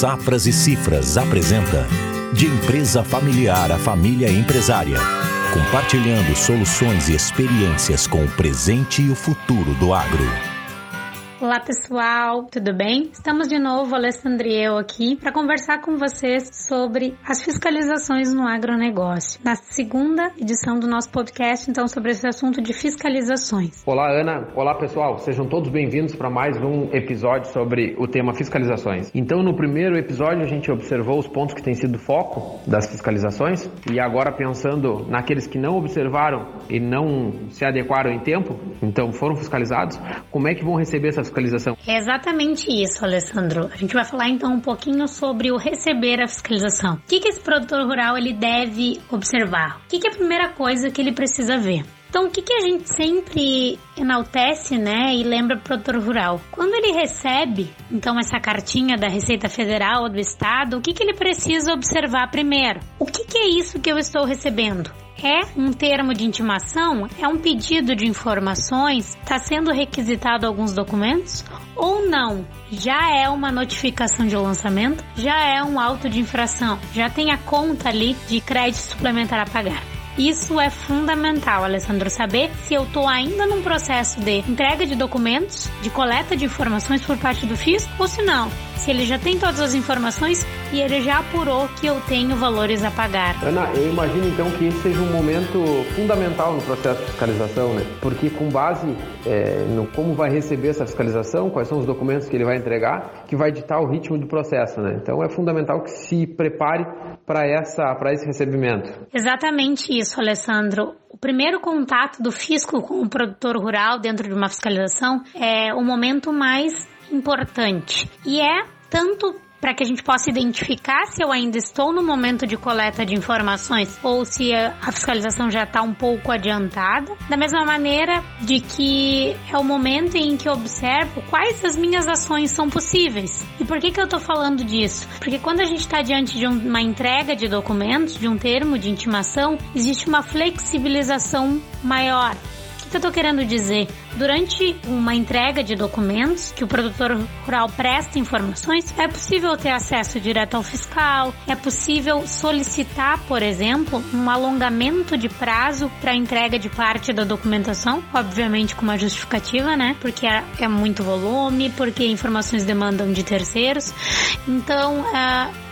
Safras e Cifras apresenta De Empresa Familiar a Família Empresária. Compartilhando soluções e experiências com o presente e o futuro do agro. Olá pessoal, tudo bem? Estamos de novo, Alessandra e eu aqui, para conversar com vocês sobre as fiscalizações no agronegócio. Na segunda edição do nosso podcast, então, sobre esse assunto de fiscalizações. Olá Ana, olá pessoal, sejam todos bem-vindos para mais um episódio sobre o tema fiscalizações. Então, no primeiro episódio, a gente observou os pontos que têm sido foco das fiscalizações e agora pensando naqueles que não observaram e não se adequaram em tempo, então foram fiscalizados, como é que vão receber essas fiscalização. É exatamente isso, Alessandro. A gente vai falar então um pouquinho sobre o receber a fiscalização. O que, que esse produtor rural ele deve observar? O que, que é a primeira coisa que ele precisa ver? Então, o que, que a gente sempre enaltece, né, e lembra pro produtor rural? Quando ele recebe, então, essa cartinha da Receita Federal ou do Estado, o que, que ele precisa observar primeiro? O que, que é isso que eu estou recebendo? é um termo de intimação? É um pedido de informações? Está sendo requisitado alguns documentos? Ou não? Já é uma notificação de lançamento? Já é um auto de infração? Já tem a conta ali de crédito suplementar a pagar? Isso é fundamental, Alessandro, saber se eu estou ainda num processo de entrega de documentos, de coleta de informações por parte do fisco ou se não. Se ele já tem todas as informações e ele já apurou que eu tenho valores a pagar. Ana, eu imagino então que esse seja um momento fundamental no processo de fiscalização, né? Porque com base é, no como vai receber essa fiscalização, quais são os documentos que ele vai entregar, que vai ditar o ritmo do processo, né? Então é fundamental que se prepare para essa para esse recebimento. Exatamente isso, Alessandro. O primeiro contato do fisco com o produtor rural dentro de uma fiscalização é o momento mais importante e é tanto para que a gente possa identificar se eu ainda estou no momento de coleta de informações ou se a fiscalização já está um pouco adiantada. Da mesma maneira de que é o momento em que eu observo quais as minhas ações são possíveis. E por que, que eu estou falando disso? Porque quando a gente está diante de uma entrega de documentos, de um termo de intimação, existe uma flexibilização maior que eu estou querendo dizer? Durante uma entrega de documentos que o produtor rural presta informações, é possível ter acesso direto ao fiscal, é possível solicitar, por exemplo, um alongamento de prazo para entrega de parte da documentação, obviamente com uma justificativa, né? Porque é, é muito volume, porque informações demandam de terceiros. Então, uh,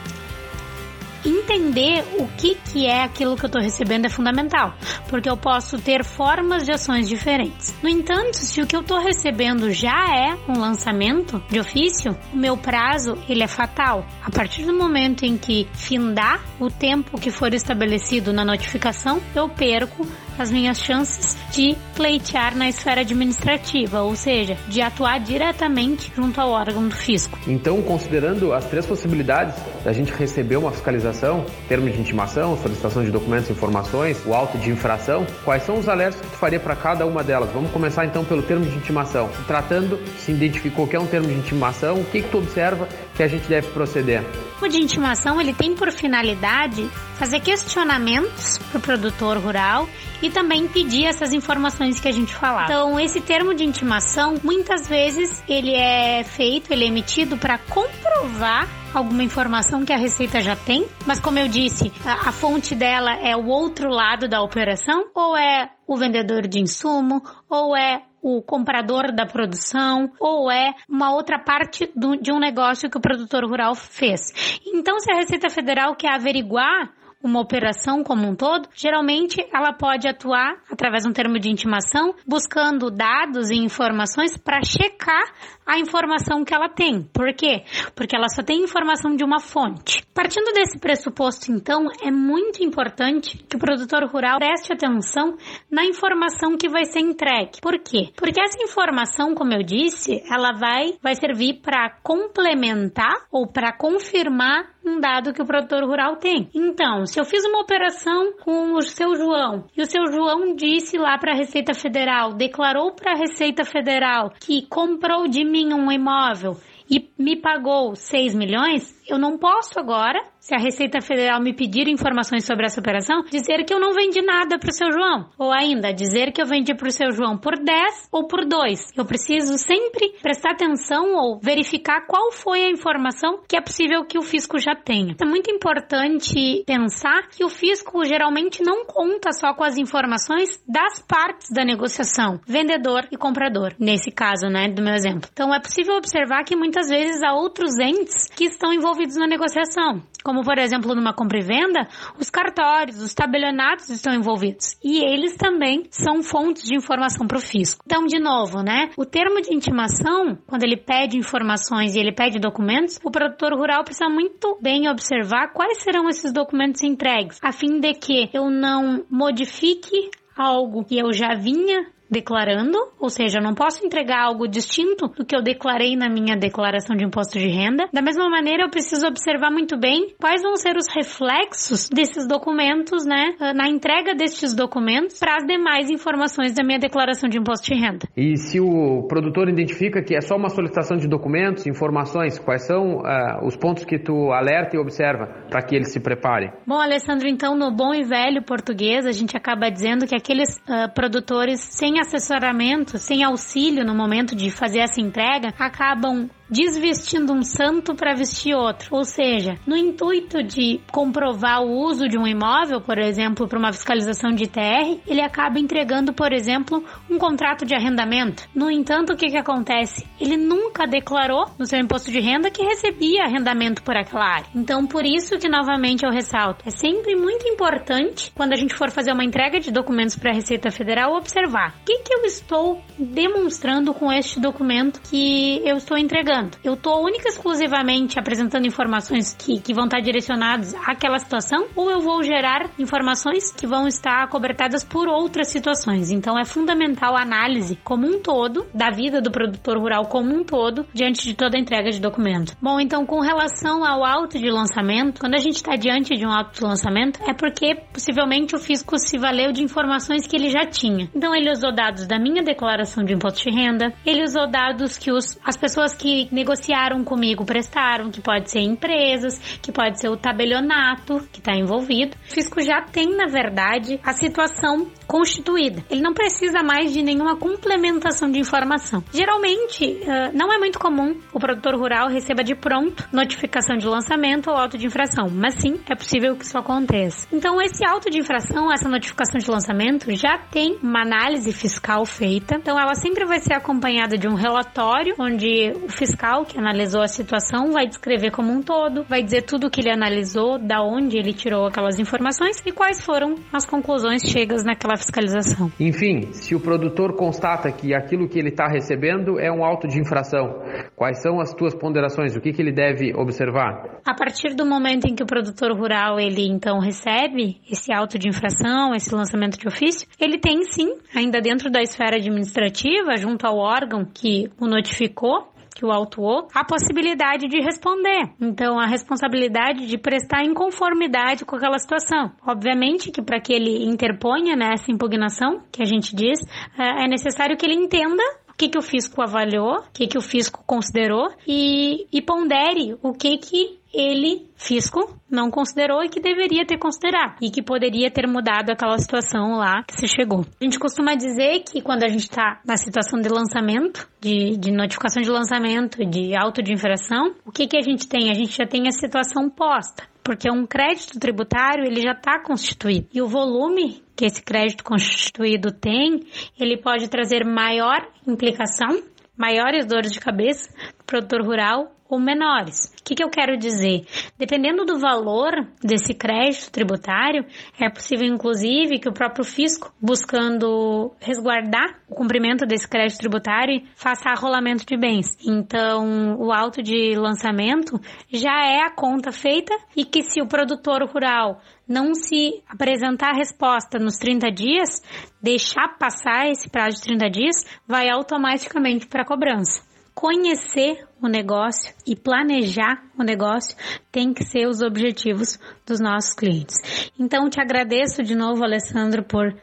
entender o que, que é aquilo que eu estou recebendo é fundamental, porque eu posso ter formas de ações diferentes. No entanto, se o que eu estou recebendo já é um lançamento de ofício, o meu prazo ele é fatal. A partir do momento em que findar o tempo que for estabelecido na notificação, eu perco as minhas chances de pleitear na esfera administrativa, ou seja, de atuar diretamente junto ao órgão do fisco. Então, considerando as três possibilidades da gente receber uma fiscalização, termo de intimação, solicitação de documentos e informações, o auto de infração, quais são os alertas que tu faria para cada uma delas? Vamos começar então pelo termo de intimação. Tratando, se identificou que é um termo de intimação, o que, que tu observa que a gente deve proceder? O de intimação ele tem por finalidade fazer questionamentos para o produtor rural e também pedir essas informações que a gente falava. Então, esse termo de intimação, muitas vezes ele é feito, ele é emitido para comprovar alguma informação que a Receita já tem, mas como eu disse, a, a, fonte dela é o outro lado da operação, ou é o vendedor de insumo, ou é o comprador da produção, ou é uma outra parte do, de um negócio que o produtor rural fez. Então, se a Receita Federal quer averiguar uma operação como um todo, geralmente ela pode atuar através de um termo de intimação, buscando dados e informações para checar a informação que ela tem. Por quê? Porque ela só tem informação de uma fonte. Partindo desse pressuposto, então, é muito importante que o produtor rural preste atenção na informação que vai ser entregue. Por quê? Porque essa informação, como eu disse, ela vai, vai servir para complementar ou para confirmar um dado que o produtor rural tem. Então, se eu fiz uma operação com o seu João e o seu João disse lá para a Receita Federal, declarou para a Receita Federal que comprou de mim um imóvel e me pagou 6 milhões, eu não posso agora, se a Receita Federal me pedir informações sobre essa operação, dizer que eu não vendi nada para o seu João. Ou ainda, dizer que eu vendi para o seu João por 10 ou por 2. Eu preciso sempre prestar atenção ou verificar qual foi a informação que é possível que o fisco já tenha. É muito importante pensar que o fisco geralmente não conta só com as informações das partes da negociação, vendedor e comprador, nesse caso, né, do meu exemplo. Então é possível observar que muitas vezes há outros entes que estão envolvidos na negociação como por exemplo numa compra e venda, os cartórios, os tabelionatos estão envolvidos e eles também são fontes de informação para o fisco. Então, de novo, né? O termo de intimação, quando ele pede informações e ele pede documentos, o produtor rural precisa muito bem observar quais serão esses documentos entregues, a fim de que eu não modifique algo que eu já vinha declarando, ou seja, eu não posso entregar algo distinto do que eu declarei na minha declaração de imposto de renda. Da mesma maneira, eu preciso observar muito bem quais vão ser os reflexos desses documentos, né, na entrega destes documentos para as demais informações da minha declaração de imposto de renda. E se o produtor identifica que é só uma solicitação de documentos, informações, quais são uh, os pontos que tu alerta e observa para que ele se prepare? Bom, Alessandro, então no bom e velho português, a gente acaba dizendo que aqueles uh, produtores sem assessoramento, sem auxílio no momento de fazer essa entrega, acabam desvestindo um santo para vestir outro. Ou seja, no intuito de comprovar o uso de um imóvel, por exemplo, para uma fiscalização de ITR, ele acaba entregando, por exemplo, um contrato de arrendamento. No entanto, o que, que acontece? Ele nunca declarou no seu imposto de renda que recebia arrendamento por aquela área. Então, por isso que novamente eu ressalto, é sempre muito importante quando a gente for fazer uma entrega de documentos para a Receita Federal observar o que, que eu estou demonstrando com este documento que eu estou entregando eu estou única e exclusivamente apresentando informações que, que vão estar direcionadas àquela situação ou eu vou gerar informações que vão estar cobertadas por outras situações. Então é fundamental a análise como um todo da vida do produtor rural como um todo diante de toda a entrega de documento. Bom, então com relação ao auto de lançamento, quando a gente está diante de um auto de lançamento, é porque possivelmente o fisco se valeu de informações que ele já tinha. Então ele usou dados da minha declaração de imposto de renda, ele usou dados que os, as pessoas que negociaram comigo prestaram, que pode ser empresas, que pode ser o tabelionato que está envolvido. O fisco já tem, na verdade, a situação constituída. Ele não precisa mais de nenhuma complementação de informação. Geralmente, não é muito comum o produtor rural receba de pronto notificação de lançamento ou auto de infração, mas sim, é possível que isso aconteça. Então, esse auto de infração, essa notificação de lançamento, já tem uma análise fiscal feita. Então, ela sempre vai ser acompanhada de um relatório onde o fiscal que analisou a situação vai descrever como um todo, vai dizer tudo o que ele analisou, da onde ele tirou aquelas informações e quais foram as conclusões chegas naquela fiscalização. Enfim, se o produtor constata que aquilo que ele está recebendo é um auto de infração, quais são as tuas ponderações? O que, que ele deve observar? A partir do momento em que o produtor rural ele então recebe esse auto de infração, esse lançamento de ofício, ele tem sim, ainda dentro da esfera administrativa, junto ao órgão que o notificou, que o autuou a possibilidade de responder. Então, a responsabilidade de prestar em conformidade com aquela situação. Obviamente que para que ele interponha né, impugnação, que a gente diz, é, é necessário que ele entenda o que, que o fisco avaliou, o que, que o fisco considerou e, e pondere o que, que ele, fisco, não considerou e que deveria ter considerado e que poderia ter mudado aquela situação lá que se chegou. A gente costuma dizer que quando a gente está na situação de lançamento, de, de, notificação de lançamento, de auto de infração, o que, que a gente tem? A gente já tem a situação posta porque um crédito tributário ele já está constituído e o volume que esse crédito constituído tem, ele pode trazer maior implicação, maiores dores de cabeça para o produtor rural ou menores. O que, que eu quero dizer? Dependendo do valor desse crédito tributário, é possível, inclusive, que o próprio fisco, buscando resguardar o cumprimento desse crédito tributário, faça arrolamento de bens. Então, o auto de lançamento já é a conta feita e que se o produtor rural não se apresentar a resposta nos 30 dias, deixar passar esse prazo de 30 dias, vai automaticamente para a cobrança conhecer o negócio e planejar o negócio tem que ser os objetivos dos nossos clientes. Então, te agradeço de novo, Alessandro, por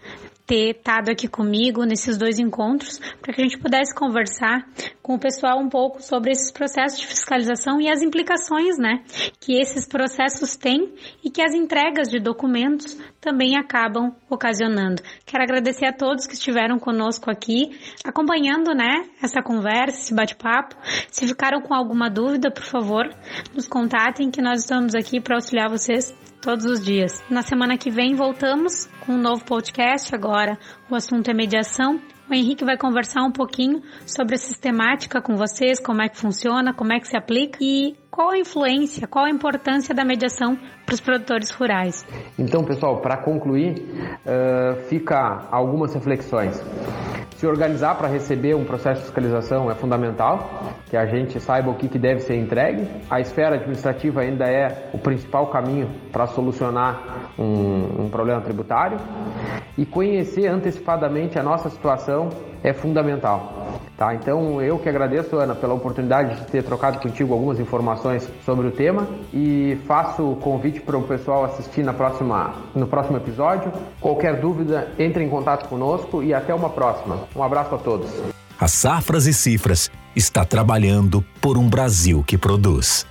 ter estado aqui comigo nesses dois encontros para que a gente pudesse conversar com o pessoal um pouco sobre esses processos de fiscalização e as implicações, né, que esses processos têm e que as entregas de documentos também acabam ocasionando. Quero agradecer a todos que estiveram conosco aqui, acompanhando, né, essa conversa, esse bate-papo. Se ficaram com alguma dúvida, por favor, nos contatem que nós estamos aqui para auxiliar vocês todos os dias. Na semana que vem voltamos com um novo podcast agora. O assunto é mediação. O Henrique vai conversar um pouquinho sobre a sistemática com vocês, como é que funciona, como é que se aplica e qual a influência, qual a importância da mediação para os produtores rurais. Então, pessoal, para concluir, uh, fica algumas reflexões. Se organizar para receber um processo de fiscalização é fundamental, que a gente saiba o que, que deve ser entregue. A esfera administrativa ainda é o principal caminho para solucionar um, um problema tributário. E conhecer antecipadamente a nossa situação é fundamental. Tá? Então eu que agradeço, Ana, pela oportunidade de ter trocado contigo algumas informações sobre o tema e faço o convite para o pessoal assistir na próxima, no próximo episódio. Qualquer dúvida, entre em contato conosco e até uma próxima. Um abraço a todos. A Safras e Cifras está trabalhando por um Brasil que produz.